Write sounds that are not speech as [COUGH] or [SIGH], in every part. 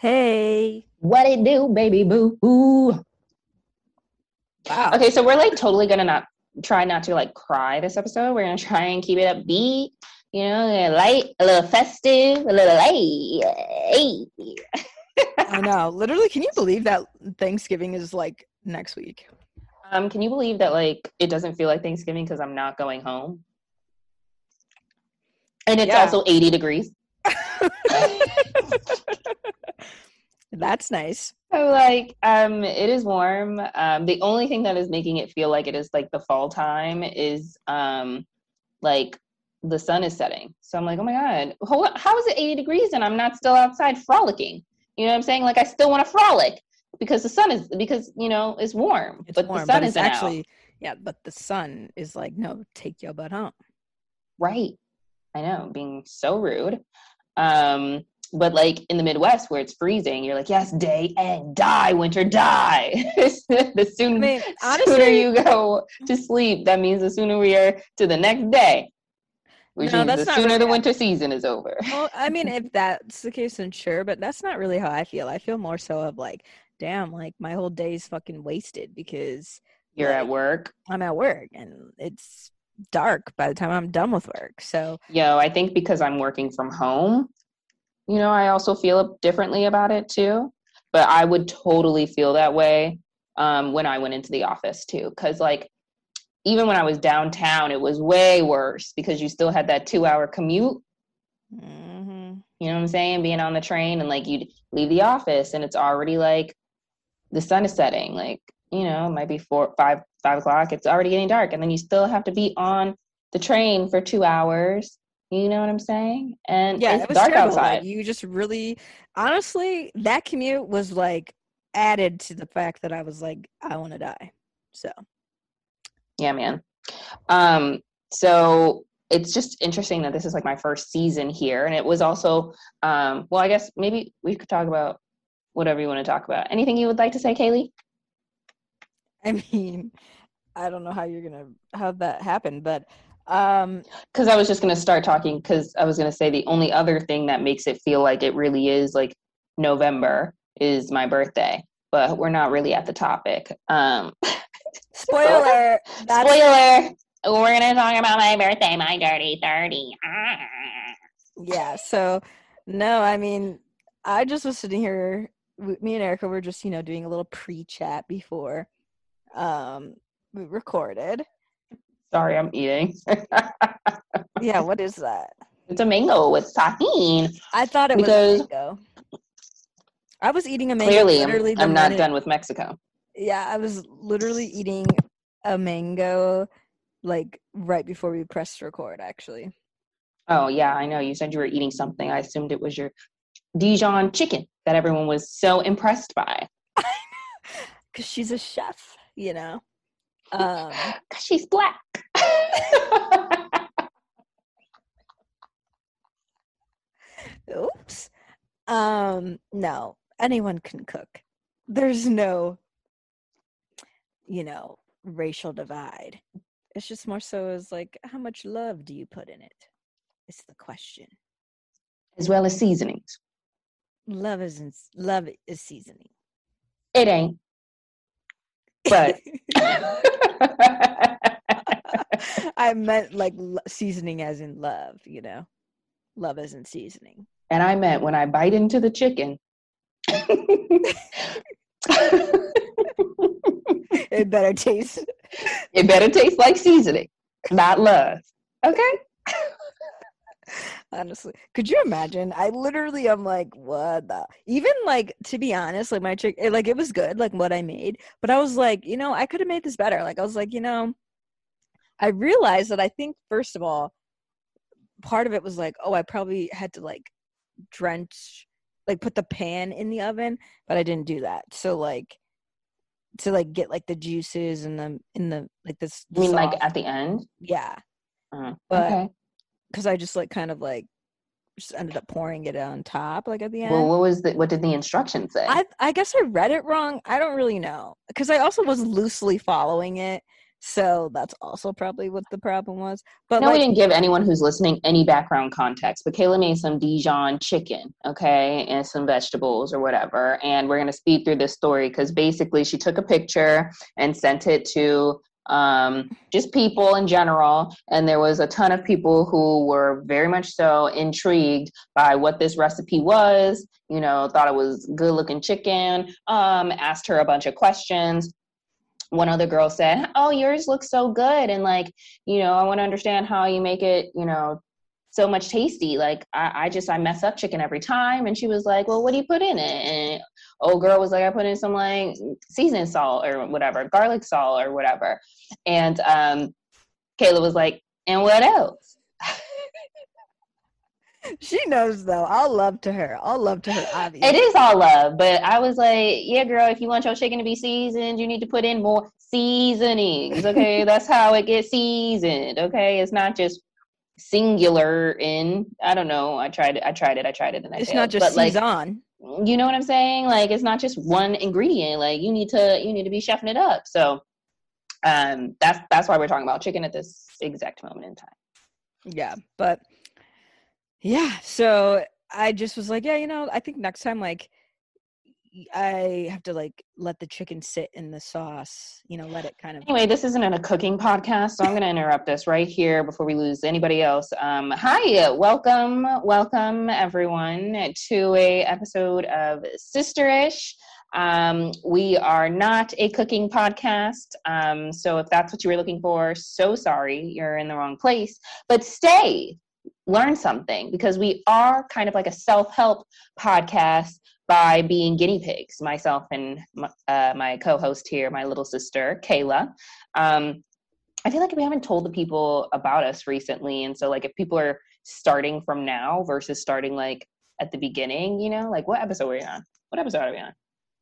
Hey. What it do, baby boo? Ooh. Wow. Okay, so we're like totally gonna not try not to like cry this episode. We're gonna try and keep it upbeat, you know, a light, a little festive, a little light. Hey. [LAUGHS] I know. Literally, can you believe that Thanksgiving is like next week? Um, can you believe that like it doesn't feel like Thanksgiving because I'm not going home? And it's Yeah. also 80 degrees. [LAUGHS] That's nice. So like um it is warm. Um the only thing that is making it feel like it is like the fall time is um like the sun is setting. So I'm like, "Oh my god, how, how is it 80 degrees and I'm not still outside frolicking?" You know what I'm saying? Like I still want to frolic because the sun is because, you know, it's warm, It's but warm, the sun but isn't actually out. yeah. But the sun is like, no, take your butt home. Right. I know, being so rude. Um, but like in the Midwest where it's freezing, you're like, yes, day and die, winter die. [LAUGHS] the sooner, I mean, sooner you go to sleep, that means the sooner we are to the next day. Which No, means the sooner really the winter season is over. well, I mean, [LAUGHS] if that's the case, then sure. But that's not really how I feel. I feel more so of like, damn, like my whole day's fucking wasted because You're at work. I'm at work and it's dark by the time I'm done with work. So Yo, I think because I'm working from home, you know, I also feel differently about it too. But I would totally feel that way um, when I went into the office too. Cause like, even when I was downtown, it was way worse because you still had that two hour commute. mhm. You know what I'm saying? Being on the train and like you'd leave the office and it's already like the sun is setting. Like, you know, it might be four, five, five o'clock. It's already getting dark. And then you still have to be on the train for two hours. You know what I'm saying? And yeah, it's it was dark terrible. Like, outside. you just really, honestly, that commute was like added to the fact that I was like, I want to die. So Yeah, man. Um, so it's just interesting that this is like my first season here. And it was also um, well, I guess maybe we could talk about whatever you want to talk about. Anything you would like to say, Kaylee? I mean, I don't know how you're gonna how that happened, but um, because I was just going to start talking because I was going to say the only other thing that makes it feel like it really is like November is my birthday, but we're not really at the topic. Um, [LAUGHS] spoiler. Spoiler, we're going to talk about my birthday, my dirty 30. Ah. yeah. So no, I mean, I just was sitting here. Me and Erica were just you know doing a little pre-chat before um we recorded. Sorry, I'm eating. [LAUGHS] Yeah, what is that? it's a mango with Tajín. I thought it Because- was a mango. I was eating a mango. Clearly, I'm, I'm not minute- done with Mexico. Yeah, I was literally eating a mango like right before we pressed record. Actually, Oh, yeah, I know. You said you were eating something. I assumed it was your Dijon chicken that everyone was so impressed by. [LAUGHS] because she's a chef, you know. Um, [LAUGHS] 'Cause she's black. [LAUGHS] oops. Um, no, anyone can cook. There's no, you know, racial divide. It's just more so as like, how much love do you put in it? It's the question. as well as seasonings. Love is in, love is seasoning. It ain't. But [LAUGHS] I meant like seasoning as in love, you know, love isn't seasoning. and I meant when I bite into the chicken. [LAUGHS] It better taste. it better taste like seasoning, not love. Okay? [LAUGHS] Honestly, could you imagine? I literally i'm like, what the? Even like to be honest, like my chick, it, like it was good, like what I made, but I was like, you know, I could have made this better. Like I was like, you know, I realized that I think first of all, part of it was like, oh, I probably had to like drench, like put the pan in the oven, but I didn't do that. So like to like get like the juices and the in the like this. I mean, like at the end? yeah, Uh, But- okay. Because I just like kind of like just ended up pouring it on top, like at the end. Well, what was the what did the instructions say? I I guess I read it wrong. I don't really know because I also was loosely following it. So that's also probably what the problem was. But no, like, we didn't give anyone who's listening any background context. But Kayla made some Dijon chicken, okay, and some vegetables or whatever. And we're gonna speed through this story because basically she took a picture and sent it to um, just people in general. And there was a ton of people who were very much so intrigued by what this recipe was. You know, thought it was good looking chicken. Um, asked her a bunch of questions one other girl said, "Oh, yours looks so good," and like, you know, I want to understand how you make it, you know, so much tasty. Like, I, I just I mess up chicken every time, and she was like, "Well, what do you put in it?" And old girl was like, "I put in some like seasoning salt or whatever, garlic salt or whatever," and um, Kayla was like, "And what else?" [LAUGHS] she knows though. All love to her. All love to her. Obviously, It is all love, but I was like, yeah, girl, if you want your chicken to be seasoned, you need to put in more seasonings. Okay, [LAUGHS] that's how it gets seasoned. Okay, it's not just singular in. I don't know. I tried it. I tried it. I tried it, and I It's failed. not just but like, season. you know what I'm saying? Like, it's not just one ingredient. Like, you need to you need to be chefing it up. So, um, that's that's why we're talking about chicken at this exact moment in time. Yeah, but yeah. So I just was like, yeah, you know, I think next time, like, I have to like let the chicken sit in the sauce. You know, let it kind of. Anyway, this isn't a cooking podcast, so I'm going to interrupt this right here before we lose anybody else. Um, hi, welcome, welcome everyone to a episode of Sisterish. Um, we are not a cooking podcast, um, so if that's what you were looking for, so sorry, you're in the wrong place. But stay, learn something because we are kind of like a self-help podcast by being guinea pigs, myself and my, uh, my co-host here, my little sister Kayla. Um, I feel like we haven't told the people about us recently, and so like if people are starting from now versus starting like at the beginning, you know, like what episode are we on? What episode are we on?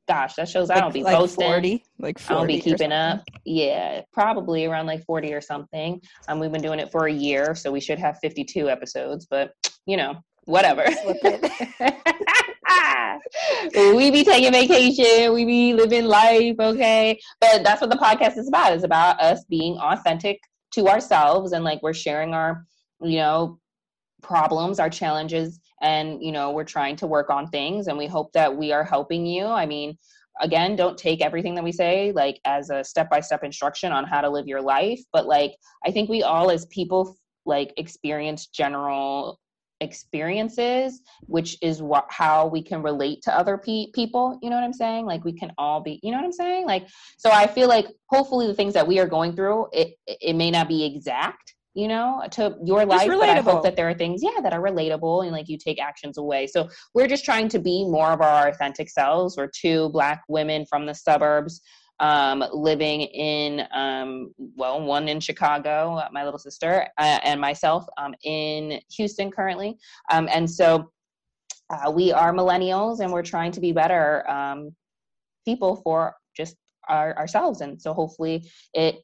Gosh, that shows I don't be like posting. 40, like 40 I don't be keeping up. Yeah, probably around like 40 or something. Um, we've been doing it for a year, so we should have 52 episodes, but you know, whatever. [LAUGHS] We be taking vacation, we be living life, okay? But that's what the podcast is about. It's about us being authentic to ourselves and like we're sharing our, you know, problems, our challenges, and you know, we're trying to work on things and we hope that we are helping you. I mean, again, don't take everything that we say like as a step-by-step instruction on how to live your life, but like I think we all as people like experience general experiences which is what how we can relate to other pe- people you know what i'm saying? Like we can all be you know what i'm saying? Like so i feel like hopefully the things that we are going through it it may not be exact you know to your life but i hope that there are things yeah that are relatable and like you take actions away. So we're just trying to be more of our authentic selves. We're two black women from the suburbs um, living in um, well one in chicago uh, my little sister uh, and myself um, in houston currently. Um, and so uh, we are millennials and we're trying to be better um, people for just our, ourselves. And so hopefully it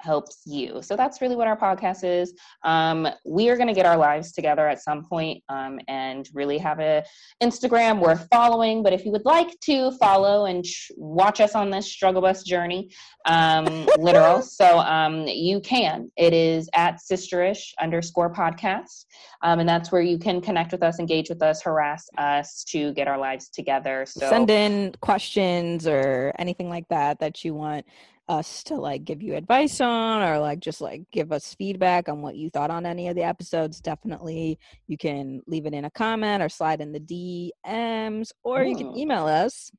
helps you. So that's really what our podcast is. Um, we are going to get our lives together at some point, um, and really have a instagram worth following but if you would like to follow and sh- watch us on this struggle bus journey um, [LAUGHS] literal so um, you can. It is at sisterish underscore podcast um, and that's where you can connect with us engage with us harass us to get our lives together. So Send in questions or anything like that that you want us to like give you advice on or like just like give us feedback on what you thought on any of the episodes definitely you can leave it in a comment or slide in the dms or you can oh. email us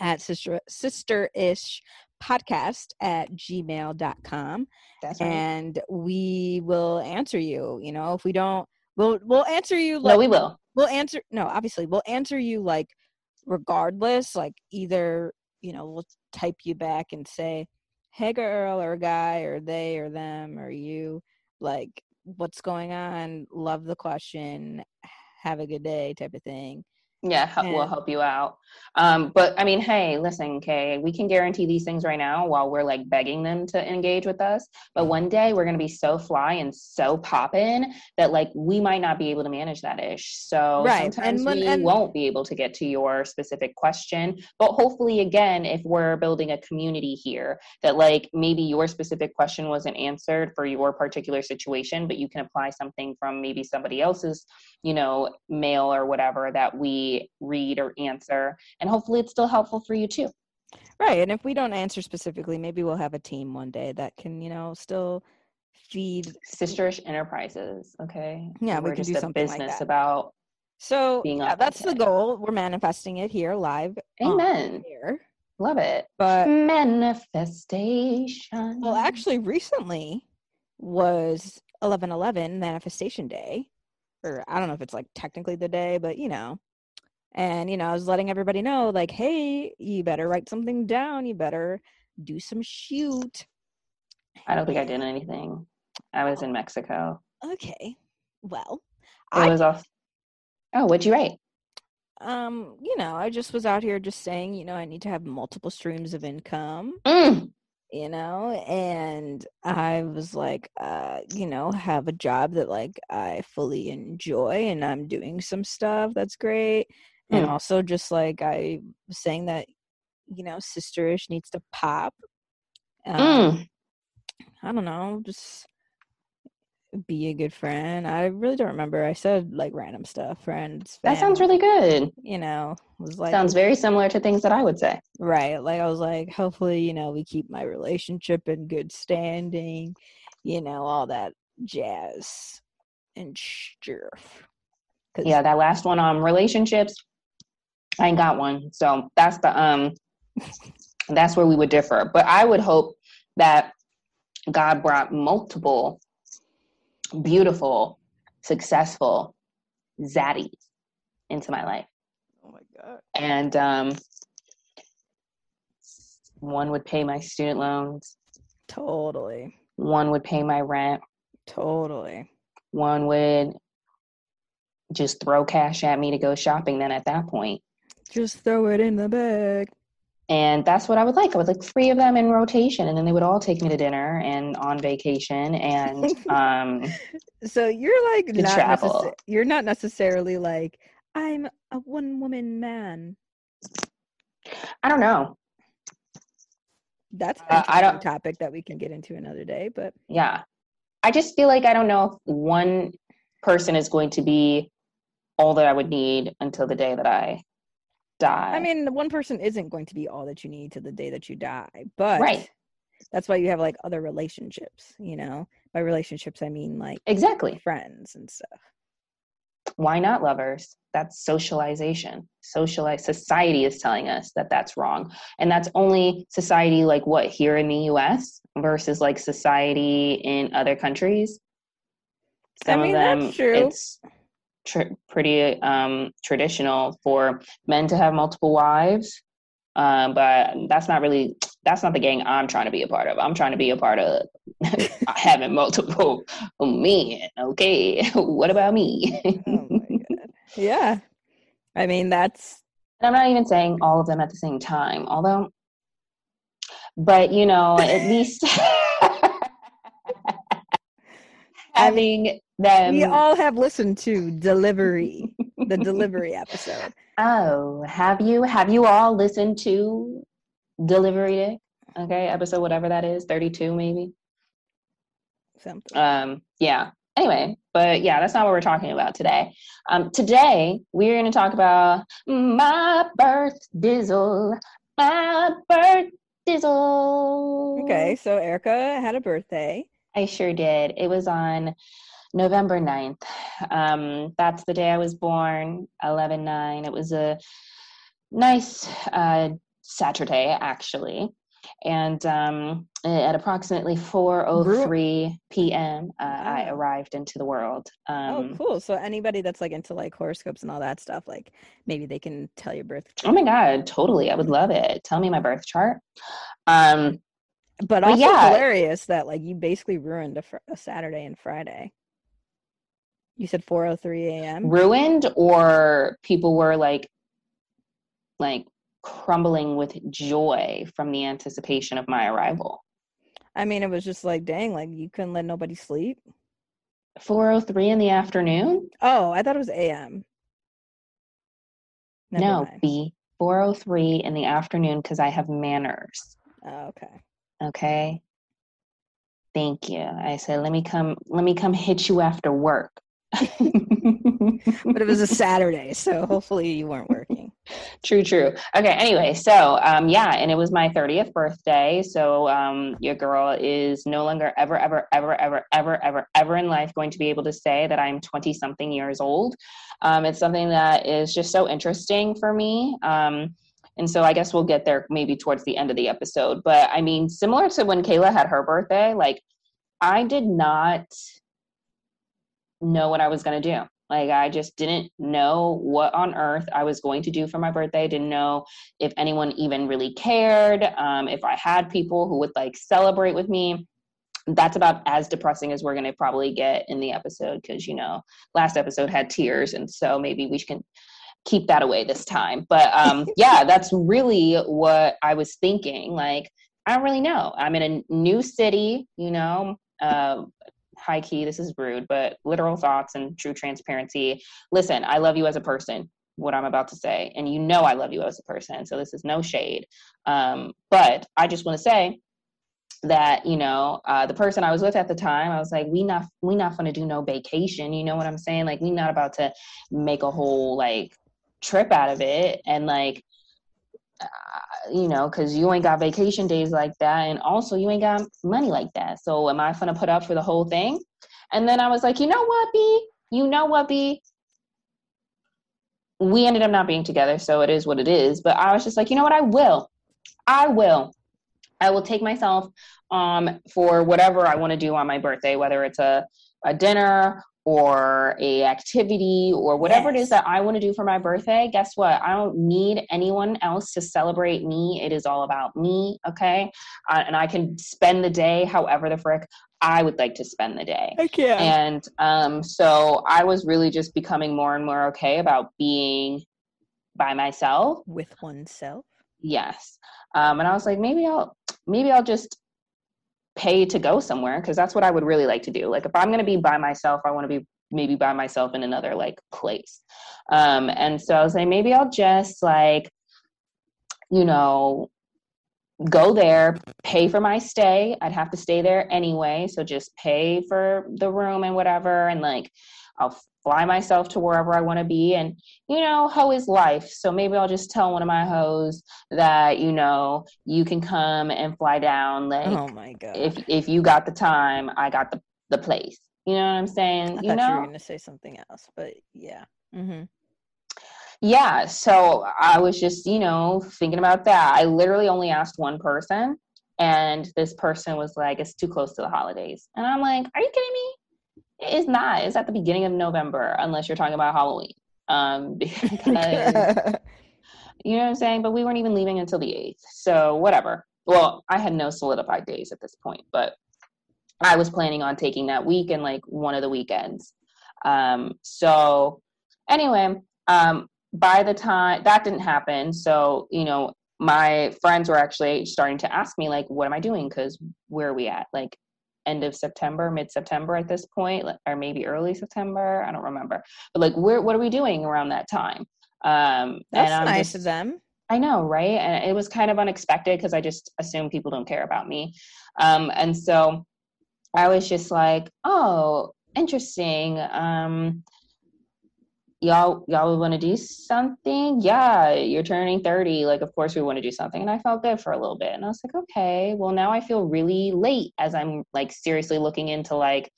at sister sisterish podcast at gmail.com that's right. and we will answer you you know if we don't we'll we'll answer you like no we will. we'll answer no obviously we'll answer you like regardless like either you know we'll type you back and say hey girl or guy or they or them or you like what's going on? Love the question. Have a good day type of thing Yeah, hel- we'll help you out. Um, but I mean, hey, listen, Kay, we can guarantee these things right now while we're like begging them to engage with us. But one day we're gonna be so fly and so poppin' that like we might not be able to manage that ish. So Right, sometimes when- we and- won't be able to get to your specific question. But hopefully, again, if we're building a community here, that like maybe your specific question wasn't answered for your particular situation, but you can apply something from maybe somebody else's you know, mail or whatever that we read or answer. And hopefully it's still helpful for you too. Right. And if we don't answer specifically, maybe we'll have a team one day that can, you know, still feed. Sisterish Enterprises, okay? Yeah, we We're can just do something like business that. about So Being yeah, that's the goal. We're manifesting it here live. Amen. Here. Love it. But Manifestation. well, actually, recently was eleven eleven Manifestation Day, or I don't know if it's like technically the day, but you know. And you know, I was letting everybody know, like, hey, you better write something down. You better do some shoot. I don't think I did anything. I was in Mexico. Okay. Well, It I was off. Oh, what'd you write? um, you know, I just was out here just saying, you know, I need to have multiple streams of income, Mm. you know, and I was like, uh, you know, have a job that like I fully enjoy and I'm doing some stuff that's great. And Mm. also just like I was saying that, you know, sisterish needs to pop. Um, Mm. I don't know, just be a good friend. I really don't remember. I said like random stuff, friends. That sounds really good. You know, was like Sounds very similar to things that I would say. right. Like I was like, hopefully, you know, we keep my relationship in good standing. You know, all that jazz and stuff. Yeah, that last one on relationships, I ain't got one. So that's the um that's where we would differ. But I would hope that God brought multiple beautiful, successful zaddies into my life. Oh my god. And um one would pay my student loans, Totally. one would pay my rent, Totally. one would just throw cash at me to go shopping then at that point. Just throw it in the bag. And that's what I would like. I would like three of them in rotation, and then they would all take me to dinner and on vacation. And [LAUGHS] um, So you're like not travel. necessa- you're not necessarily like I'm a one woman man. I don't know. That's Uh, I don't- topic that we can get into another day. But Yeah, I just feel like I don't know if one person is going to be all that I would need until the day that I die. I mean, one person isn't going to be all that you need to the day that you die. But Right. that's why you have like other relationships. You know, by relationships I mean like exactly. friends and stuff. Why not lovers? That's socialization. Socialize society is telling us that that's wrong, and that's only society like what here in the U.S. versus like society in other countries. I mean, of them, that's true. it's tr- pretty um, traditional for men to have multiple wives, um, but that's not really that's not the gang I'm trying to be a part of. I'm trying to be a part of [LAUGHS] having multiple men. Okay, [LAUGHS] what about me? Oh my [LAUGHS] god. Yeah. I mean, that's And I'm not even saying all of them at the same time, although, but you know, at least having them. we all have listened to delivery, the delivery episode. [LAUGHS] oh, have you? Have you all listened to Delivery Dick? Okay, episode whatever that is, 32 maybe. Something. Um, yeah. Anyway, but yeah, that's not what we're talking about today. Um, today we're going to talk about my birth dizzle, my birth dizzle. Okay, so Erica had a birthday. I sure did. It was on November 9th. Um, that's the day I was born, 11 9. It was a nice uh, Saturday, actually. And um, at approximately 4.03 p.m., uh, I arrived into the world. oh, Um, cool. So anybody that's like into like horoscopes and all that stuff, like maybe they can tell your birth. oh my God, totally. I would love it. Tell me my birth chart. Um, But But also yeah. hilarious that like you basically ruined a, fr- a Saturday and Friday. You said 4:03 a.m. ruined or people were like like crumbling with joy from the anticipation of my arrival. I mean, it was just like, dang, like you couldn't let nobody sleep. 4:03 in the afternoon? Oh, I thought it was AM. Never no, mind. B. 4:03 in the afternoon because I have manners. Oh, okay. Okay. Thank you. I said, let me come. Let me come hit you after work. But it was a Saturday, so hopefully you weren't working. True, true. Okay, anyway, so um yeah, and it was my 30th birthday. So um your girl is no longer ever, ever, ever, ever, ever, ever, ever in life going to be able to say that I'm 20 something years old. Um it's something that is just so interesting for me. Um and so I guess we'll get there maybe towards the end of the episode. But I mean, similar to when Kayla had her birthday, like I did not know what I was gonna do. Like I just didn't know what on earth I was going to do for my birthday. Didn't know if anyone even really cared. Um, if I had people who would like celebrate with me. That's about as depressing as we're going to probably get in the episode because you know last episode had tears, and so maybe we can keep that away this time. But um, [LAUGHS] yeah, that's really what I was thinking. Like I don't really know. I'm in a new city, you know. Uh, high key, this is rude, but literal thoughts and true transparency. Listen, I love you as a person, what I'm about to say, and you know I love you as a person. So this is no shade. Um, but I just want to say that you know uh, the person I was with at the time, I was like, we not we not gonna do no vacation. You know what I'm saying? Like we not about to make a whole like trip out of it, and like you know, because you ain't got vacation days like that, and also you ain't got money like that. So am I gonna put up for the whole thing? And then I was like, you know what, B? You know what, B? We ended up not being together, so it is what it is. But I was just like, you know what? I will. I will. I will take myself um for whatever I want to do on my birthday, whether it's a a dinner or a activity or whatever it is that I want to do for my birthday, guess what? I don't need anyone else to celebrate me. It is all about me, okay? Uh, and I can spend the day however the frick I would like to spend the day. Heck yeah. And um, so I was really just becoming more and more okay about being by myself. With oneself. Yes. Um, and I was like, maybe I'll maybe I'll just pay to go somewhere because that's what I would really like to do. Like if I'm gonna be by myself, I want to be maybe by myself in another like place. Um, and so I was like, maybe I'll just like, you know, go there, pay for my stay. I'd have to stay there anyway, so just pay for the room and whatever, and like I'll fly myself to wherever I want to be. And you know, hoe is life. So maybe I'll just tell one of my hoes that you know you can come and fly down. Like oh my god. if if you got the time, I got the the place. You know what I'm saying? I saying? thought You you were gonna say something else, but yeah. Mm-hmm. yeah. So I was just you know thinking about that. I literally only asked one person. And this person was like, "It's too close to the holidays," and I'm like, "Are you kidding me? It's not. It's at the beginning of November, unless you're talking about Halloween. Um, [LAUGHS] because you know what I'm saying. But we weren't even leaving until the eighth, so whatever. Well, I had no solidified days at this point, but I was planning on taking that week and like one of the weekends. Um, so anyway, um, by the time that didn't happen, so you know, my friends were actually starting to ask me like, "What am I doing?" Because where are we at? Like end of September, mid September at this point, or maybe early September. I don't remember. But like, where what are we doing around that time? Um, That's nice just- of them. I know, right? And it was kind of unexpected because I just assume people don't care about me. Um, and so I was just like, oh, interesting. Um, y'all, y'all want to do something? Yeah, you're turning 30. Like, of course we want to do something. And I felt good for a little bit. And I was like, okay, well, now I feel really late as I'm like seriously looking into like,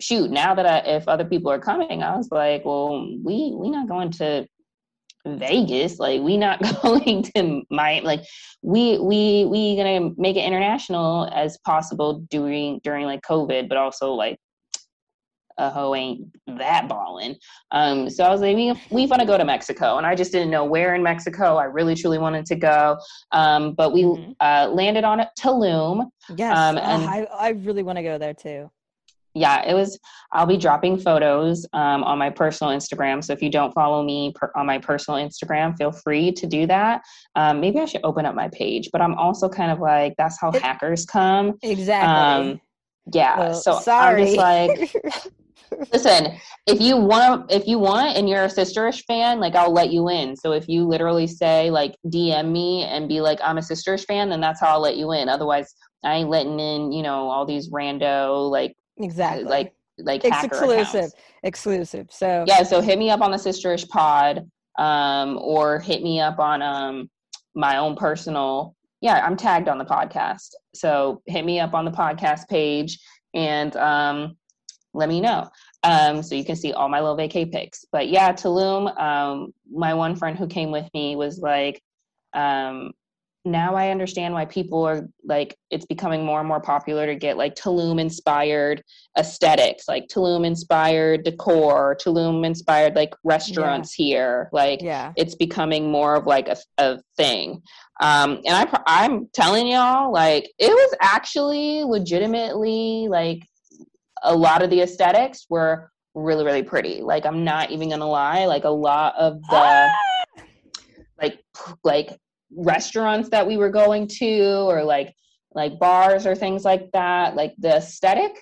shoot, now that I, if other people are coming, I was like, well, we, we not going to Vegas. Like we not [LAUGHS] going to my like we we we gonna make it international as possible during during like COVID, but also like a hoe ain't that balling. Um, so I was like, we we want to go to Mexico, and I just didn't know where in Mexico. I really truly wanted to go, um, but we Mhm. uh, landed on Tulum. Yes. Um, oh, and- I I really want to go there too. yeah, it was. I'll be dropping photos um, on my personal Instagram. So if you don't follow me per, on my personal Instagram, feel free to do that. Um, maybe I should open up my page, but I'm also kind of like, that's how hackers come. Exactly. Um, yeah. Well, so sorry. I'm just like, [LAUGHS] listen, if you want, if you want, and you're a Sisterish fan, like I'll let you in. So if you literally say like DM me and be like, I'm a Sisterish fan, then that's how I'll let you in. Otherwise, I ain't letting in, you know, all these rando like exactly. like like it's exclusive. accounts. Exclusive. So Yeah, so hit me up on the Sisterish Pod, um, or hit me up on um my own personal. Yeah, I'm tagged on the podcast, so hit me up on the podcast page and um, let me know. Um, so you can see all my little vacay pics. But yeah, Tulum. Um, my one friend who came with me was like, um, now I understand why people are like it's becoming more and more popular to get like Tulum inspired aesthetics, like Tulum inspired decor, Tulum inspired like restaurants here. Like yeah. it's becoming more of like a, a thing. Um, and I, I'm telling y'all, like it was actually legitimately like a lot of the aesthetics were really, really pretty. Like I'm not even gonna lie, like a lot of the Ah! like like restaurants that we were going to or like like bars or things like that like the aesthetic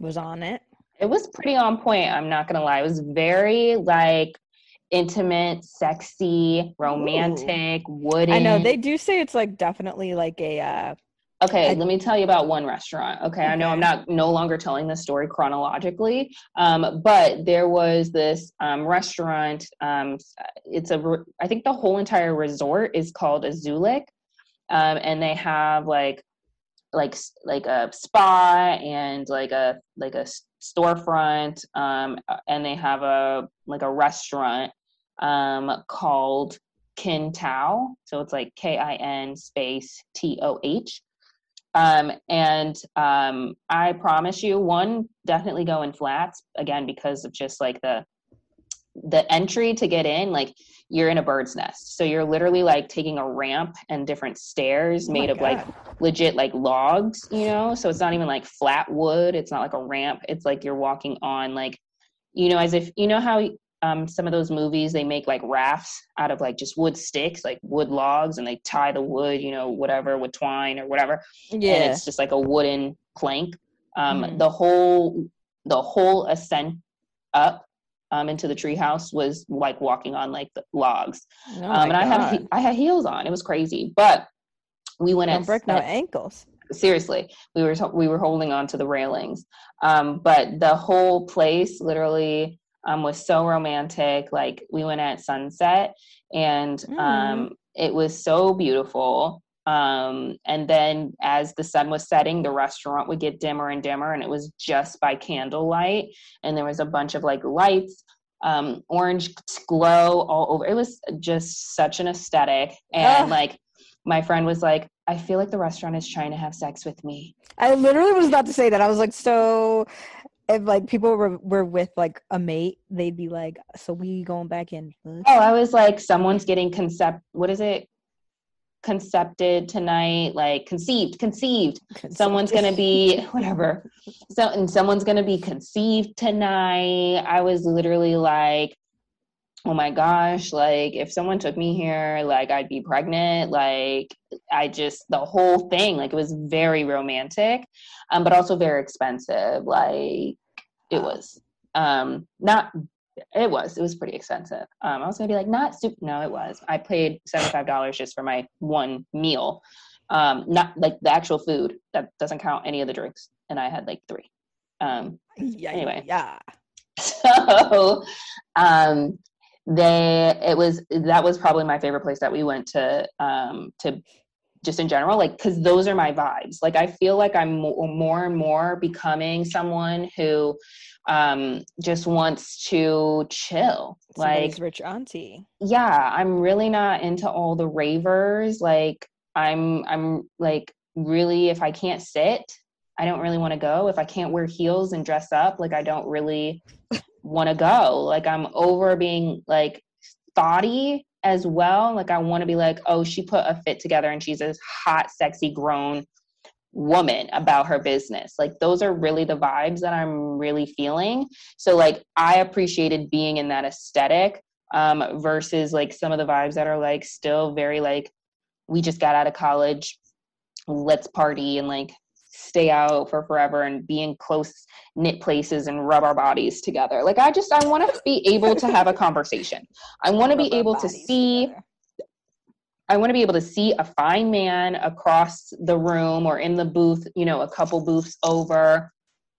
was on it. it was pretty on point i'm not gonna lie it was very like intimate sexy romantic wooden I know they do say it's like definitely like a uh okay I- let me tell you about one restaurant okay, i know i'm not no longer telling this story chronologically um, but there was this um, restaurant um, it's a i think the whole entire resort is called azulik um, and they have like like like a spa and like a like a storefront um, and they have a like a restaurant um, called Kin Toh. So it's like K I N space T O H. Um, and um, I promise you, one definitely go in flats again because of just like the the entry to get in. Like you're in a bird's nest, so you're literally like taking a ramp and different stairs oh made of like legit like logs, you know. So it's not even like flat wood. It's not like a ramp. It's like you're walking on like, you know, as if you know how um, some of those movies they make like rafts out of like just wood sticks, like wood logs, and they tie the wood, you know, whatever with twine or whatever, and yeah. it's just like a wooden plank. Um, Mhm. The whole the whole ascent up um, into the treehouse was like walking on like the logs. Oh um, and I had I had heels on. It was crazy, but we went and broke no ankles. seriously we were we were holding on to the railings um but the whole place literally um was so romantic. Like we went at sunset and um it was so beautiful. Um and then as the sun was setting the restaurant would get dimmer and dimmer and it was just by candlelight. And there was a bunch of like lights um orange glow all over. It was just such an aesthetic. And Ugh. like my friend was like i feel like the restaurant is trying to have sex with me. I literally was about to say that. I was like, so if like people were were with like a mate, they'd be like, so we going back in. oh i was like someone's getting concept what is it? Concepted tonight like conceived. Conceived. Someone's gonna be [LAUGHS] whatever. So and someone's gonna be conceived tonight. I was literally like oh my gosh like if someone took me here like i'd be pregnant like i just the whole thing like it was very romantic um but also very expensive like it was um not it was it was pretty expensive um i was gonna be like not super no it was i paid $75 just for my one meal um not like the actual food that doesn't count any of the drinks and i had like three um yeah, anyway. yeah. [LAUGHS] so um they it was that was probably my favorite place that we went to um to just in general like because those are my vibes. Like i feel like i'm more and more becoming someone who um just wants to chill. Like rich auntie. yeah i'm really not into all the ravers. Like i'm i'm like really if i can't sit i don't really want to go if i can't wear heels and dress up like i don't really want to go like i'm over being like thoughty as well like i want to be like oh she put a fit together and she's a hot sexy grown woman about her business. Like those are really the vibes that I'm really feeling. So like I appreciated being in that aesthetic um versus like some of the vibes that are like still very like we just got out of college, let's party and like stay out for forever and be in close knit places and rub our bodies together. Like I just I want to be able to have a conversation. I want to be able to see together. I want to be able to see a fine man across the room or in the booth, you know, a couple booths over.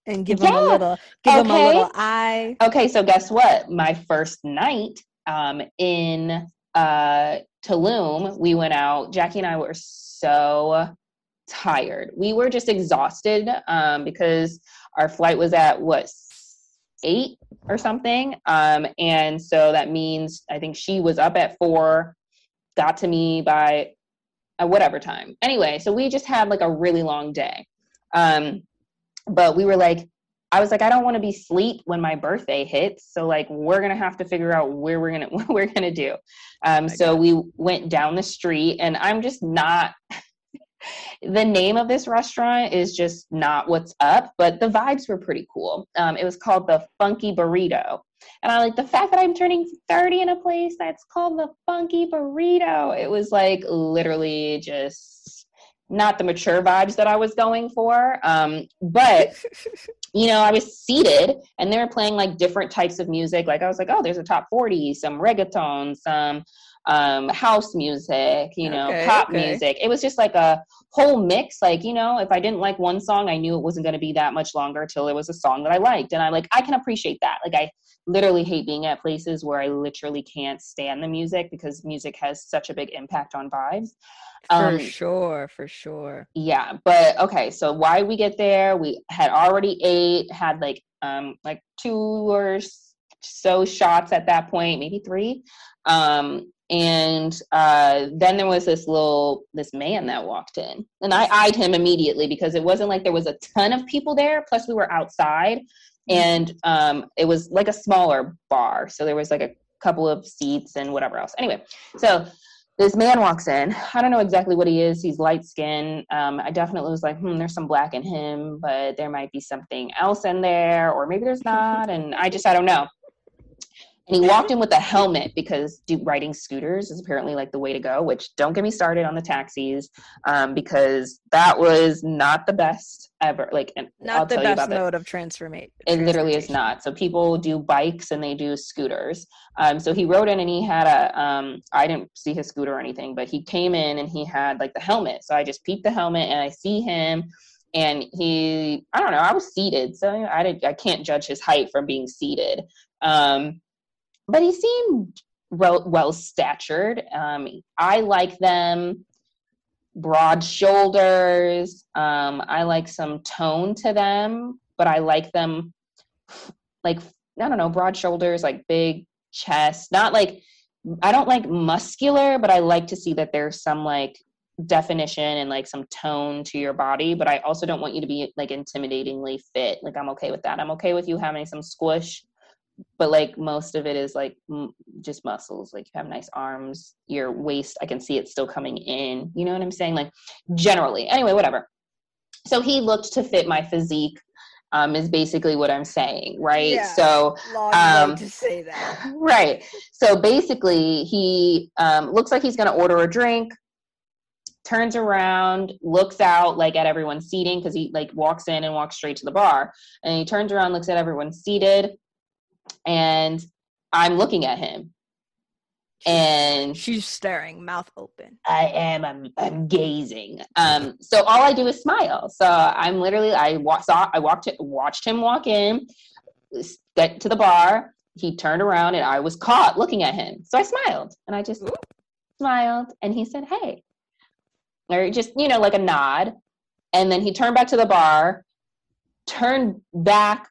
And give yeah. him a little give okay. him a little eye. Okay, so guess what? My first night um in uh Tulum, we went out. Jackie and I were so tired. We were just exhausted um, because our flight was at what eight or something. Um, and so that means I think she was up at four, got to me by at whatever time. Anyway, so we just had like a really long day. Um, but we were like, I was like, I don't want to be sleep when my birthday hits. So like, we're gonna have to figure out where we're gonna [LAUGHS] what we're gonna do. Um, so we went down the street, and I'm just not the name of this restaurant is just not what's up, but the vibes were pretty cool. Um, it was called the Funky Burrito. And I like the fact that I'm turning 30 in a place that's called the Funky Burrito. It was like literally just not the mature vibes that I was going for. Um, but, [LAUGHS] you know, I was seated and they were playing like different types of music. Like I was like, oh, there's a top 40, some reggaeton, some um, house music, you know, okay, pop okay. music. It was just like a whole mix. Like, you know, if I didn't like one song, I knew it wasn't going to be that much longer till it was a song that I liked. And I'm like, I can appreciate that. Like, I literally hate being at places where I literally can't stand the music because music has such a big impact on vibes. Um, for sure, for sure. Yeah, but okay. So why we get there? We had already ate, had like um like two or so shots at that point, maybe three. Um, and uh, then there was this little this man that walked in and i eyed him immediately because it wasn't like there was a ton of people there plus we were outside and um, it was like a smaller bar so there was like a couple of seats and whatever else. Anyway so this man walks in. I don't know exactly what he is. He's light skinned um, i definitely was like hmm there's some black in him but there might be something else in there or maybe there's [LAUGHS] not and i just i don't know and he walked in with a helmet because riding scooters is apparently like the way to go which don't get me started on the taxis um, because that was not the best ever like not I'll the best mode of transformation it literally is not. So people do bikes and they do scooters. Um, so he rode in and he had a um, i didn't see his scooter or anything but he came in and he had like the helmet. So i just peeped the helmet and i see him and he i don't know i was seated. So i did i can't judge his height from being seated. Um, but he seemed well, statured. Um, I like them broad shoulders. Um, I like some tone to them, but I like them like I don't know, broad shoulders, like big chest. Not like I don't like muscular, but I like to see that there's some like definition and like some tone to your body. But I also don't want you to be like intimidatingly fit. Like I'm okay with that. I'm okay with you having some squish but like most of it is like m- just muscles like you have nice arms your waist i can see it still coming in you know what i'm saying like generally anyway whatever so he looked to fit my physique um, is basically what I'm saying, right? Yeah, so, um, to say that, [LAUGHS] right? So basically, he um, looks like he's going to order a drink. Turns around, looks out like at everyone's seating because he like walks in and walks straight to the bar, and he turns around, looks at everyone seated, and I'm looking at him. And she's staring, mouth open. I am. I'm. I'm gazing. Um. So all I do is smile. So I'm literally. I wa- saw. I walked. Watched him walk in. Get to the bar. He turned around, and I was caught looking at him. So I smiled, and I just Ooh. smiled, and he said, "Hey," or just you know, like a nod. And then he turned back to the bar, turned back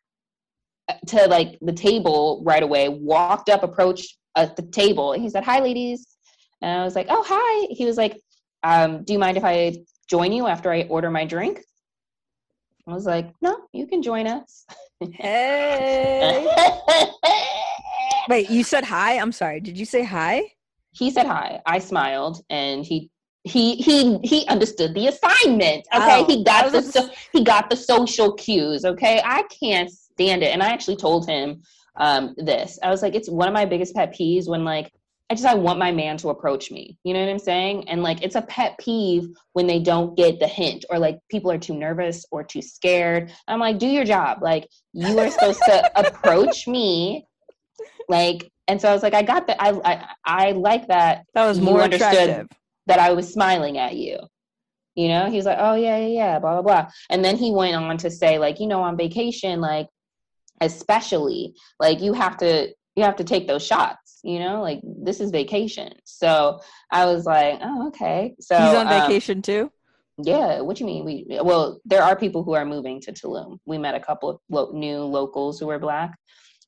to like the table right away, walked up, approached at uh, the table, and he said, "Hi, ladies." And I was like, "Oh, hi." He was like, um, "Do you mind if I join you after I order my drink?" I was like, "No, you can join us." Hey. Wait, you said hi? I'm sorry. Did you say hi? He said hi. I smiled, and he he he he understood the assignment. Okay, Oh, he got the so, he got the social cues. Okay, I can't stand it, and I actually told him um this. I was like, it's one of my biggest pet peeves when like I just I want my man to approach me. You know what I'm saying? And like it's a pet peeve when they don't get the hint or like people are too nervous or too scared. I'm like, do your job. Like you are supposed to [LAUGHS] approach me. Like and so I was like, I got that. I I I like that That was more understood. attractive. that I was smiling at you. You know, he's like, oh, yeah, yeah, yeah, blah, blah, blah. And then he went on to say, like, you know, on vacation, like, especially, like, you have to, you have to take those shots, you know, like, this is vacation. So I was like, oh, okay. So He's on um, vacation too. yeah, what do you mean? We well, there are people who are moving to Tulum. We met a couple of lo- new locals who were black.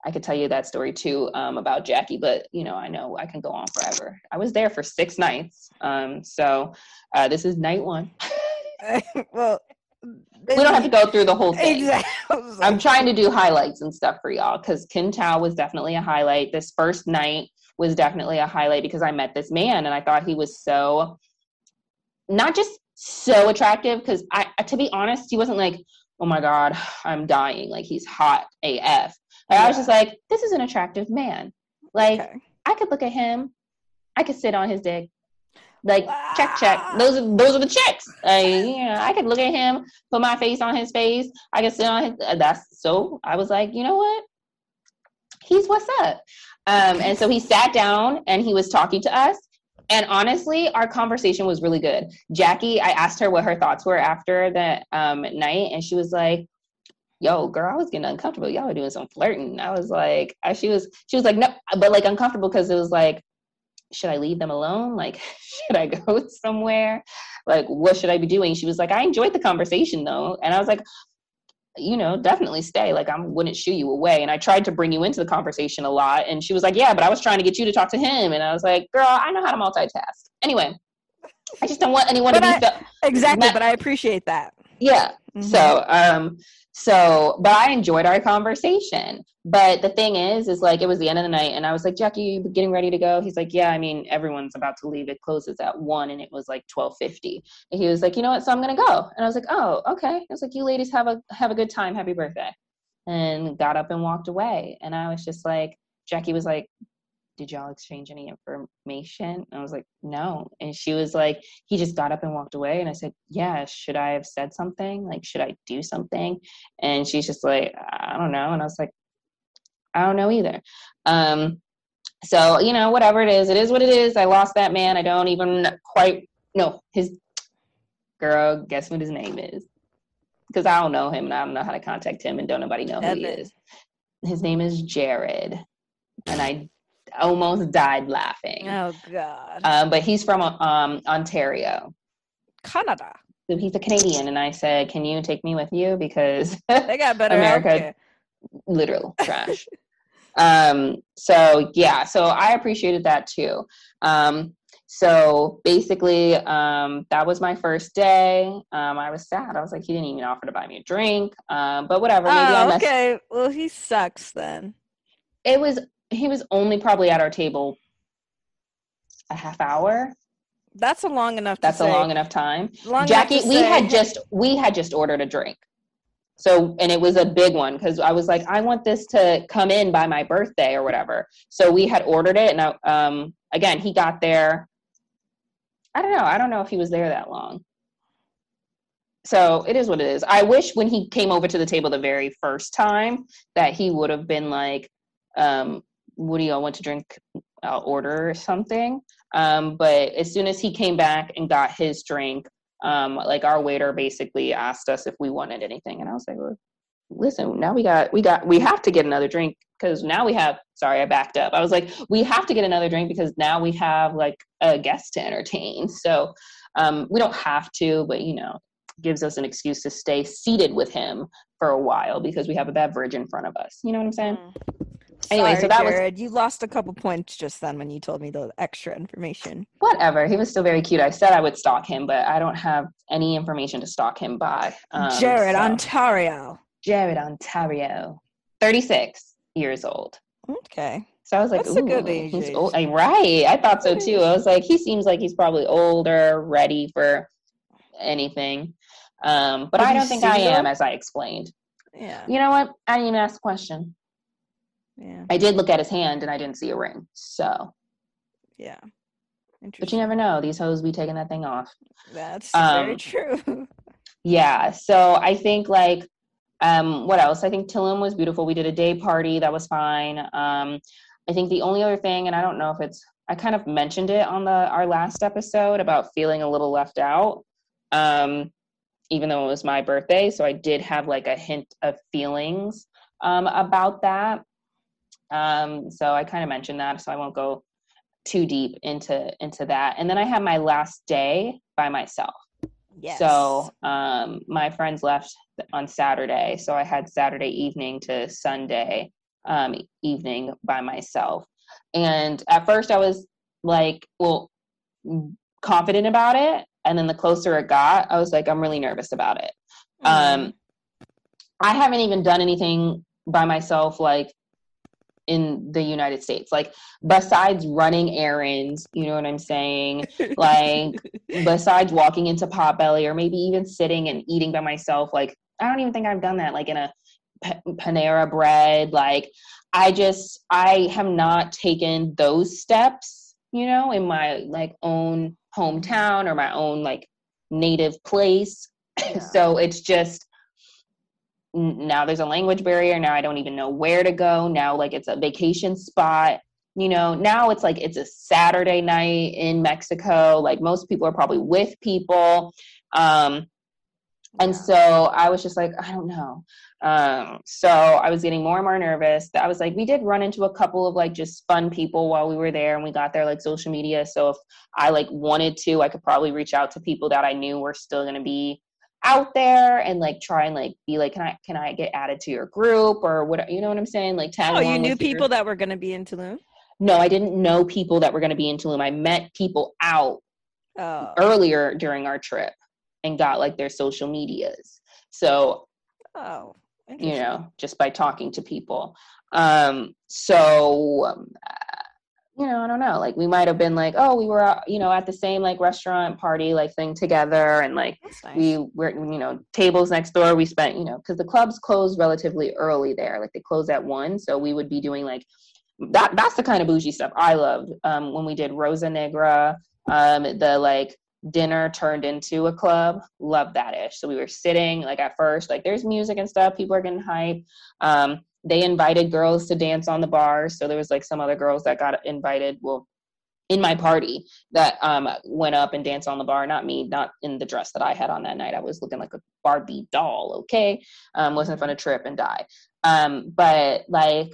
I could tell you that story too um, about Jackie, but you know, I know I can go on forever. I was there for six nights, um, so uh, this is night one. [LAUGHS] well, we don't have to go through the whole thing. Exactly. [LAUGHS] I'm trying to do highlights and stuff for y'all because Kin Toh was definitely a highlight. This first night was definitely a highlight because I met this man and I thought he was so not just so attractive because I to be honest, he wasn't like, oh my God, I'm dying. Like he's hot AF. But I was just like, this is an attractive man. Like Okay. I could look at him, I could sit on his dick. Like check check. Those are those are the checks. Like, you know, I could look at him, put my face on his face. I could sit on his. uh, That's so. I was like, you know what? He's what's up. Um, and so he sat down and he was talking to us. And honestly, our conversation was really good. Jackie, I asked her what her thoughts were after that um, night, and she was like, "Yo, girl, I was getting uncomfortable. Y'all were doing some flirting." I was like, I, "She was." She was like, "No," but like uncomfortable because it was like, should I leave them alone? Like, [LAUGHS] should I go [LAUGHS] somewhere? Like, what should I be doing? She was like, I enjoyed the conversation though. And I was like, you know, definitely stay. Like, I wouldn't shoo you away. And I tried to bring you into the conversation a lot. And she was like, yeah, but I was trying to get you to talk to him. And I was like, girl, I know how to multitask. Anyway, I just don't want anyone But to be, I- fe- Exactly, Ma- but I appreciate that. yeah. Mhm. So, um, so, but I enjoyed our conversation. But the thing is, is like it was the end of the night, and I was like, Jackie, you getting ready to go? He's like, Yeah, I mean, everyone's about to leave. It closes at one, and it was like twelve fifty. And he was like, You know what? So I'm gonna go. And I was like, Oh, okay. I was like, You ladies have a have a good time. Happy birthday. And got up and walked away. And I was just like, Jackie was like, Did y'all exchange any information? And I was like, No. And she was like, he just got up and walked away. And i said yeah should i have said something? Like should i do something? And she's just like i don't know. And i was like i don't know either. Um so you know whatever it is it is what it is. I lost that man. I don't even quite know his girl. Guess what his name is? Because i don't know him and i don't know how to contact him and don't nobody know who he is. His name is jared. And i almost died laughing Oh God. um, but he's from um, ontario Canada. so he's a Canadian, and I said, "Can you take me with you because [LAUGHS] They got better America. literal [LAUGHS] trash." um, so yeah, so I appreciated that too. Um, so basically, um, that was my first day. Um, I was sad. I was like, he didn't even offer to buy me a drink. Um, but whatever. Maybe I Oh, messed. okay. Well, he sucks then. It was he was only probably at our table a half hour. That's a long enough. That's a long enough time. long Jackie, to we say, had just we had just ordered a drink. So and it was a big one because I was like, I want this to come in by my birthday or whatever. So we had ordered it, and I, um, again, he got there. I don't know. I don't know if he was there that long. So it is what it is. I wish when he came over to the table the very first time that he would have been like, um, "What do y'all want to drink? I'll order something." Um, but as soon as he came back and got his drink, um, like our waiter basically asked us if we wanted anything, and I was like, well, "Listen, now we got we got we have to get another drink because now we have." Sorry, I backed up. I was like, "We have to get another drink because now we have like a guest to entertain." So um, we don't have to, but you know, gives us an excuse to stay seated with him for a while because we have a beverage in front of us. You know what I'm saying? Mm. Anyway, so Sorry, that was- Jared. You lost a couple points just then when you told me the extra information. Whatever. He was still very cute. I said I would stalk him, but I don't have any information to stalk him by. Um, Jared, so- Ontario. Jared Ontario, 36 years old. Okay. So I was like, That's a good age he's old. I, right. I thought so too. I was like, he seems like he's probably older, ready for anything. Um, but Have I don't think I am, them? as I explained. Yeah. You know what? I didn't even ask the question. Yeah. I did look at his hand and I didn't see a ring. So, Yeah. Interesting. but you never know. These hoes be taking that thing off. That's Um, very true. [LAUGHS] Yeah. So I think like um what else? I think Tulum was beautiful. We did a day party, that was fine. Um I think the only other thing, and I don't know if it's I kind of mentioned it on the our last episode about feeling a little left out. Um even though it was my birthday. So I did have like a hint of feelings um about that. Um so I kind of mentioned that, so I won't go too deep into into that. And then I had my last day by myself. yes. So um, my friends left on Saturday, so I had Saturday evening to Sunday um, evening by myself. And at first, I was like, well, confident about it, and then the closer it got, I was like, I'm really nervous about it. Mm. Um, I haven't even done anything by myself like in the United States, like besides running errands. You know what I'm saying? like [LAUGHS] besides walking into Potbelly or maybe even sitting and eating by myself, like I don't even think I've done that. Like in a P- Panera Bread, like I just I have not taken those steps, you know, in my like own hometown or my own like native place. Yeah. so it's just now there's a language barrier. Now I don't even know where to go. Now like it's a vacation spot. You know now it's like it's a saturday night in mexico. Like most people are probably with people. Um and so i was just like i don't know. Um so i was getting more and more nervous. I was like we did run into a couple of like just fun people while we were there and we got there like social media. So if i like wanted to i could probably reach out to people that i knew were still going to be out there and like try and like be like can i can i get added to your group or what you know what i'm saying like tag oh, you knew with your- people that were going to be in Tulum? no, I didn't know people that were going to be in Tulum. I met people out Oh. earlier during our trip and got like their social medias. So, Oh. you know, just by talking to people. Um, so, um, you know, I don't know. Like, we might have been like, oh, we were, you know, at the same like restaurant party, like thing together. And like, nice. we were, you know, tables next door. We spent, you know, because the clubs close relatively early there. Like, they close at one. So, we would be doing like, that that's the kind of bougie stuff I loved. Um, when we did Rosa Negra, um, the like dinner turned into a club. Love that ish. So we were sitting like at first, like there's music and stuff. People are getting hype. Um, they invited girls to dance on the bar. So there was like some other girls that got invited. Well, in my party that um went up and danced on the bar. Not me, not in the dress that I had on that night. I was looking like a Barbie doll. Okay, um, wasn't fun to trip and die. Um, but like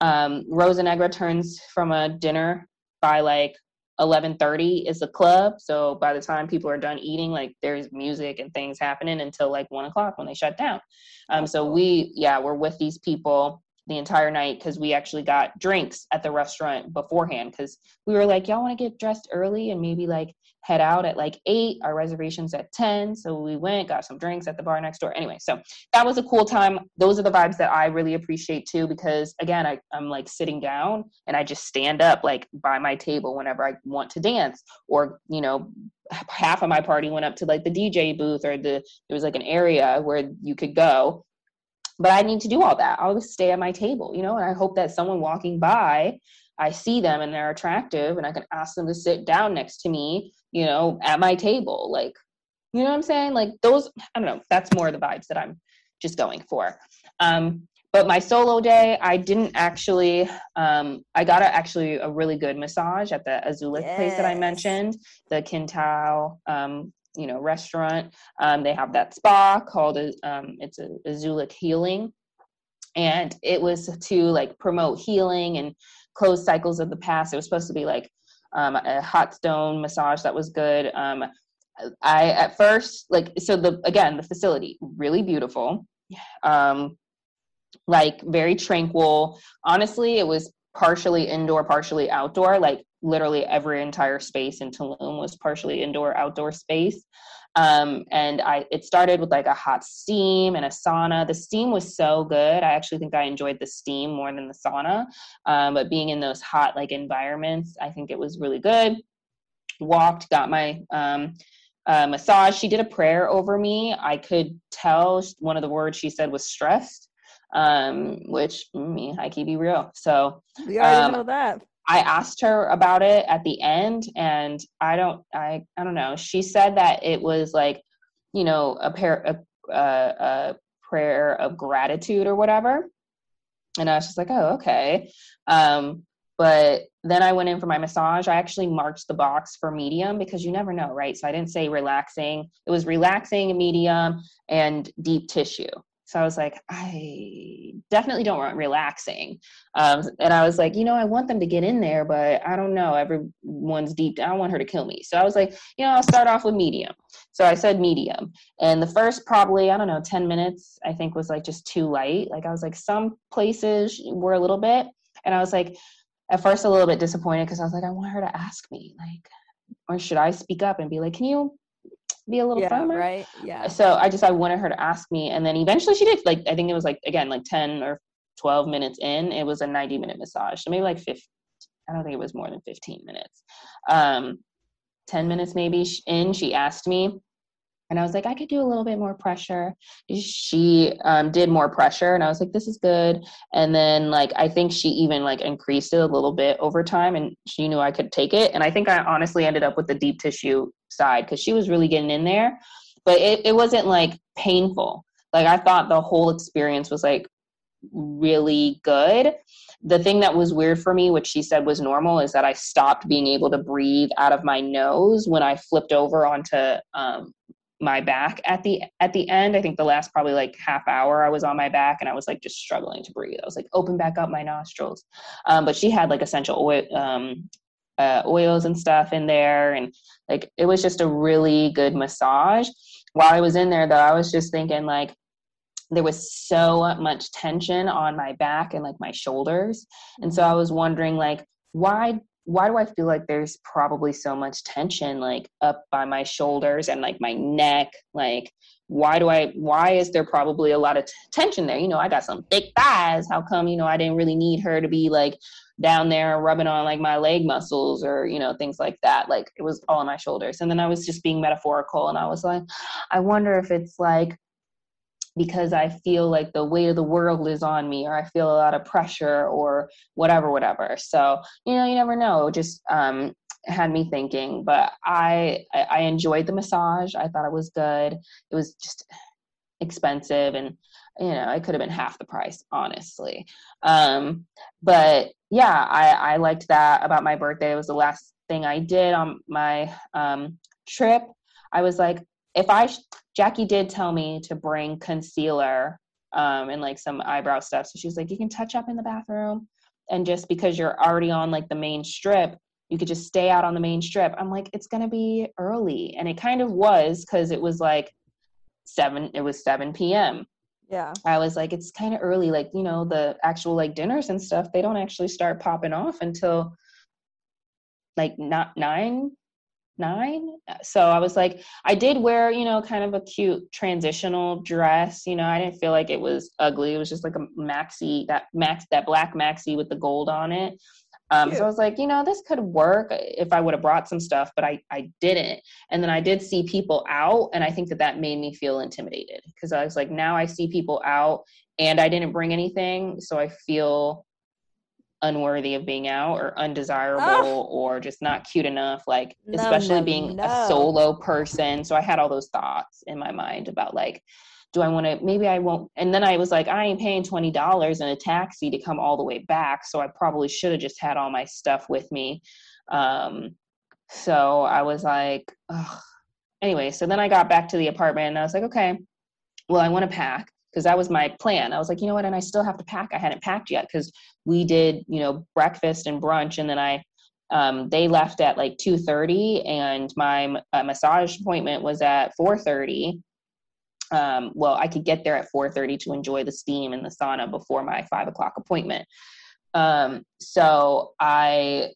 um, Rosa Negra turns from a dinner by like 11:30 is the club. So by the time people are done eating, like there's music and things happening until like one o'clock when they shut down. Um, so we, yeah, we're with these people the entire night because we actually got drinks at the restaurant beforehand because we were like, y'all want to get dressed early and maybe like head out at like eight. Our reservations at 10. So we went, got some drinks at the bar next door. Anyway, so that was a cool time. Those are the vibes that I really appreciate too, because again, I, I'm like sitting down and I just stand up like by my table whenever I want to dance. Or, you know, half of my party went up to like the DJ booth or the there was like an area where you could go. But I need to do all that. I'll just stay at my table, you know, and I hope that someone walking by, I see them and they're attractive and I can ask them to sit down next to me, you know, at my table. Like, you know what I'm saying? Like those, I don't know, that's more the vibes that I'm just going for. Um, but my solo day, I didn't actually, um, I got a, actually a really good massage at the Azula place that I mentioned, the Quintal, um, you know, restaurant. Um, they have that spa called, a- um, it's a Azula Healing. And it was to like promote healing and close cycles of the past. It was supposed to be like um, a hot stone massage that was good. Um, I at first like so the again the facility really beautiful, um, like very tranquil. Honestly, it was partially indoor, partially outdoor. Like literally every entire space in Tulum was partially indoor outdoor space. Um, and I it started with like a hot steam and a sauna. The steam was so good. I actually think I enjoyed the steam more than the sauna. Um, but being in those hot like environments, I think it was really good. Walked, got my um, uh, massage. She did a prayer over me. I could tell one of the words she said was stressed, um, which me, I keep be real. So we already um, know that. I asked her about it at the end, and I don't, I, I don't know. She said that it was like, you know, a pair, a, a, a prayer of gratitude or whatever. And I was just like, oh, okay. Um, but then I went in for my massage. I actually marked the box for medium because you never know, right? So I didn't say relaxing. It was relaxing, medium, and deep tissue. So I was like, I definitely don't want relaxing. Um, and I was like, you know, I want them to get in there, but I don't know. Everyone's deep. I don't want her to kill me. So I was like, you know, I'll start off with medium. So I said medium. And the first probably, I don't know, 10 minutes, I think was like just too light. Like I was like, some places were a little bit. And I was like, at first a little bit disappointed because I was like, I want her to ask me, like, or should I speak up and be like, can you be a little yeah, firmer. Right. Yeah. So I just I wanted her to ask me, and then eventually she did. Like I think it was like again like ten or twelve minutes in, it was a ninety minute massage. So maybe like fifteen. I don't think it was more than fifteen minutes. Um, ten minutes maybe in, she asked me, and I was like, I could do a little bit more pressure. She um, did more pressure, and I was like, this is good. And then like I think she even like increased it a little bit over time, and she knew I could take it. And I think I honestly ended up with the deep tissue side because she was really getting in there, but it, it wasn't like painful. Like I thought the whole experience was like really good. The thing that was weird for me, which she said was normal, is that I stopped being able to breathe out of my nose when I flipped over onto um, my back at the at the end. I think the last probably like half hour I was on my back and I was like just struggling to breathe. I was like open back up my nostrils. Um, but she had like essential oil um, uh, oils and stuff in there and like it was just a really good massage. While I was in there though, I was just thinking like there was so much tension on my back and like my shoulders. And so I was wondering like why why do I feel like there's probably so much tension like up by my shoulders and like my neck? Like, why do I, why is there probably a lot of t- tension there? You know, I got some thick thighs. How come, you know, I didn't really need her to be like down there rubbing on like my leg muscles or, you know, things like that? Like, it was all on my shoulders. And then I was just being metaphorical and I was like, I wonder if it's like, because I feel like the weight of the world is on me or I feel a lot of pressure or whatever, whatever. So, you know, you never know. Just um, had me thinking, but I, I enjoyed the massage. I thought it was good. It was just expensive and you know it could have been half the price honestly um but yeah i i liked that about my birthday it was the last thing i did on my um trip i was like if i Jackie did tell me to bring concealer um, and like some eyebrow stuff. So she was like, you can touch up in the bathroom. And just because you're already on like the main strip, you could just stay out on the main strip. I'm like, it's going to be early. And it kind of was because it was like 7, it was 7 p.m. Yeah. I was like, it's kind of early. Like, you know, the actual like dinners and stuff, they don't actually start popping off until like not nine nine. So I was like, I did wear, you know, kind of a cute transitional dress. You know, I didn't feel like it was ugly. It was just like a maxi, that max, that black maxi with the gold on it. Um, so I was like, you know, this could work if I would have brought some stuff, but I, I didn't. And then I did see people out, and I think that that made me feel intimidated because I was like, now I see people out and I didn't bring anything. So I feel unworthy of being out or undesirable oh. or just not cute enough like no, especially no, being no. a solo person so i had all those thoughts in my mind about like do i want to maybe i won't and then i was like i ain't paying $20 in a taxi to come all the way back so i probably should have just had all my stuff with me um so i was like Ugh. anyway so then i got back to the apartment and i was like okay well i want to pack because that was my plan. I was like, you know what, and I still have to pack. I hadn't packed yet because we did, you know, breakfast and brunch, and then I, um, they left at like two thirty, and my uh, massage appointment was at four thirty. Um, well, I could get there at four thirty to enjoy the steam and the sauna before my five o'clock appointment. Um, so I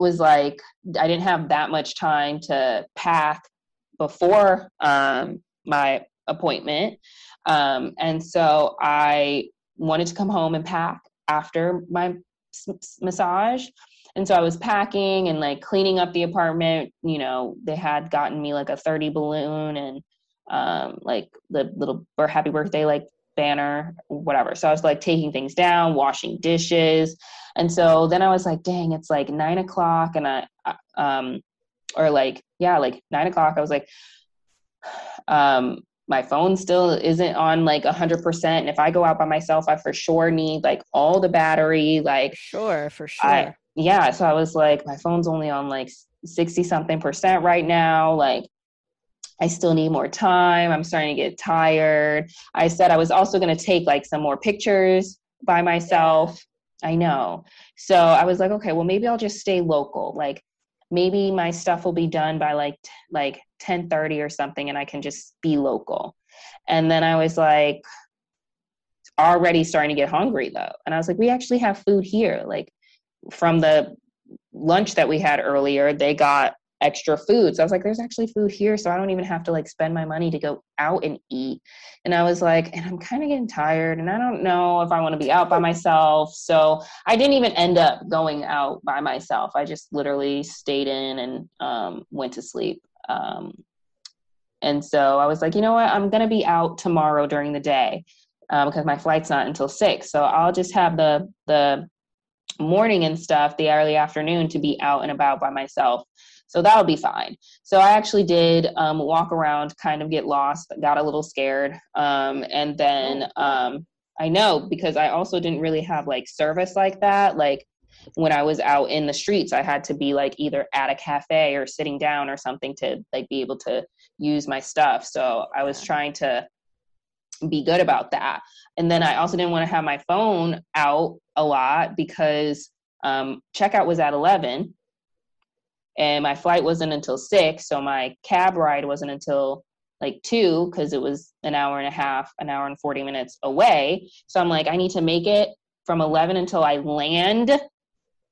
was like I didn't have that much time to pack before um, my appointment. Um, and so I wanted to come home and pack after my massage. And so I was packing and like cleaning up the apartment. You know, they had gotten me like a 30 balloon and um, like the little happy birthday like banner, whatever. So I was like taking things down, washing dishes. And so then I was like, dang, it's like nine o'clock. And I, um, or like, yeah, like nine o'clock. I was like, [SIGHS] um, my phone still isn't on like 100% and if i go out by myself i for sure need like all the battery like sure for sure. I, yeah so i was like my phone's only on like 60 something percent right now. Like i still need more time. I'm starting to get tired. I said i was also going to take like some more pictures by myself. I know. So i was like okay well maybe i'll just stay local. Like maybe my stuff will be done by like like 10:30 or something and I can just be local. And then I was like already starting to get hungry though. And I was like we actually have food here like from the lunch that we had earlier, they got extra food. So I was like, there's actually food here. So I don't even have to like spend my money to go out and eat. And I was like, and I'm kind of getting tired and I don't know if I want to be out by myself. So I didn't even end up going out by myself. I just literally stayed in and um, went to sleep. Um, and so I was like, you know what? I'm going to be out tomorrow during the day because my flight's not until six. So I'll just have the, the, morning and stuff the early afternoon to be out and about by myself so that'll be fine. So I actually did um, walk around, kind of get lost, got a little scared. Um, and then oh, um, I know because I also didn't really have like service like that. Like when I was out in the streets, I had to be like either at a cafe or sitting down or something to like be able to use my stuff. So I was trying to be good about that. And then I also didn't want to have my phone out a lot because um, checkout was at 11 and my flight wasn't until six so my cab ride wasn't until like two because it was an hour and a half an hour and 40 minutes away so i'm like i need to make it from 11 until i land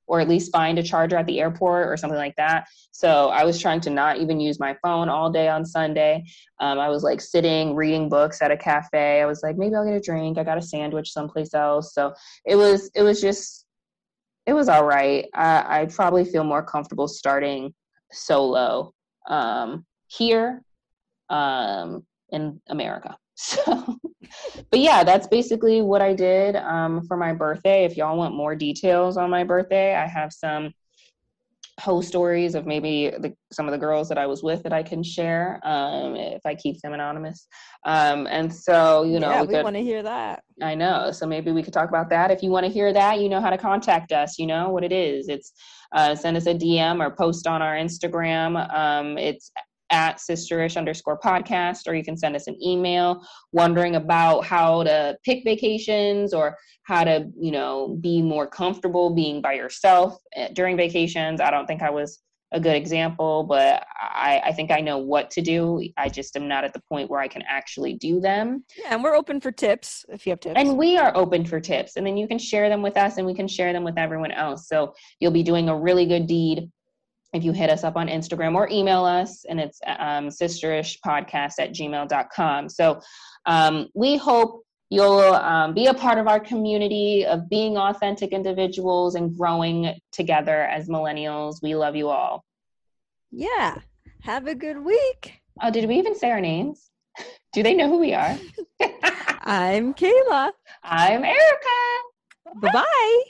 or at least find a charger at the airport or something like that. So i was trying to not even use my phone all day on sunday. Um, i was like sitting reading books at a cafe. I was like maybe i'll get a drink. I got a sandwich someplace else. So it was it was just it was all right. I, I probably feel more comfortable starting solo um, here um, in America. So, [LAUGHS] but yeah, that's basically what I did um, for my birthday. If y'all want more details on my birthday, I have some whole stories of maybe the, some of the girls that I was with that I can share um, if I keep them anonymous. Um, and so, you know, yeah, we, we want to hear that. I know. So maybe we could talk about that. If you want to hear that, you know how to contact us. You know what it is. It's uh, send us a DM or post on our Instagram. Um, it's at sisterish underscore podcast, or you can send us an email wondering about how to pick vacations or how to, you know, be more comfortable being by yourself eh, during vacations. I don't think I was a good example, but I, I think I know what to do. I just am not at the point where I can actually do them. Yeah, and we're open for tips if you have tips. And we are open for tips. And then you can share them with us and we can share them with everyone else. So you'll be doing a really good deed if you hit us up on Instagram or email us, and it's um, sisterishpodcast at gmail.com. So um, we hope you'll um, be a part of our community of being authentic individuals and growing together as millennials. We love you all. Yeah. Have a good week. Oh, did we even say our names? [LAUGHS] Do they know who we are? [LAUGHS] I'm Kayla. I'm Erica. Bye bye.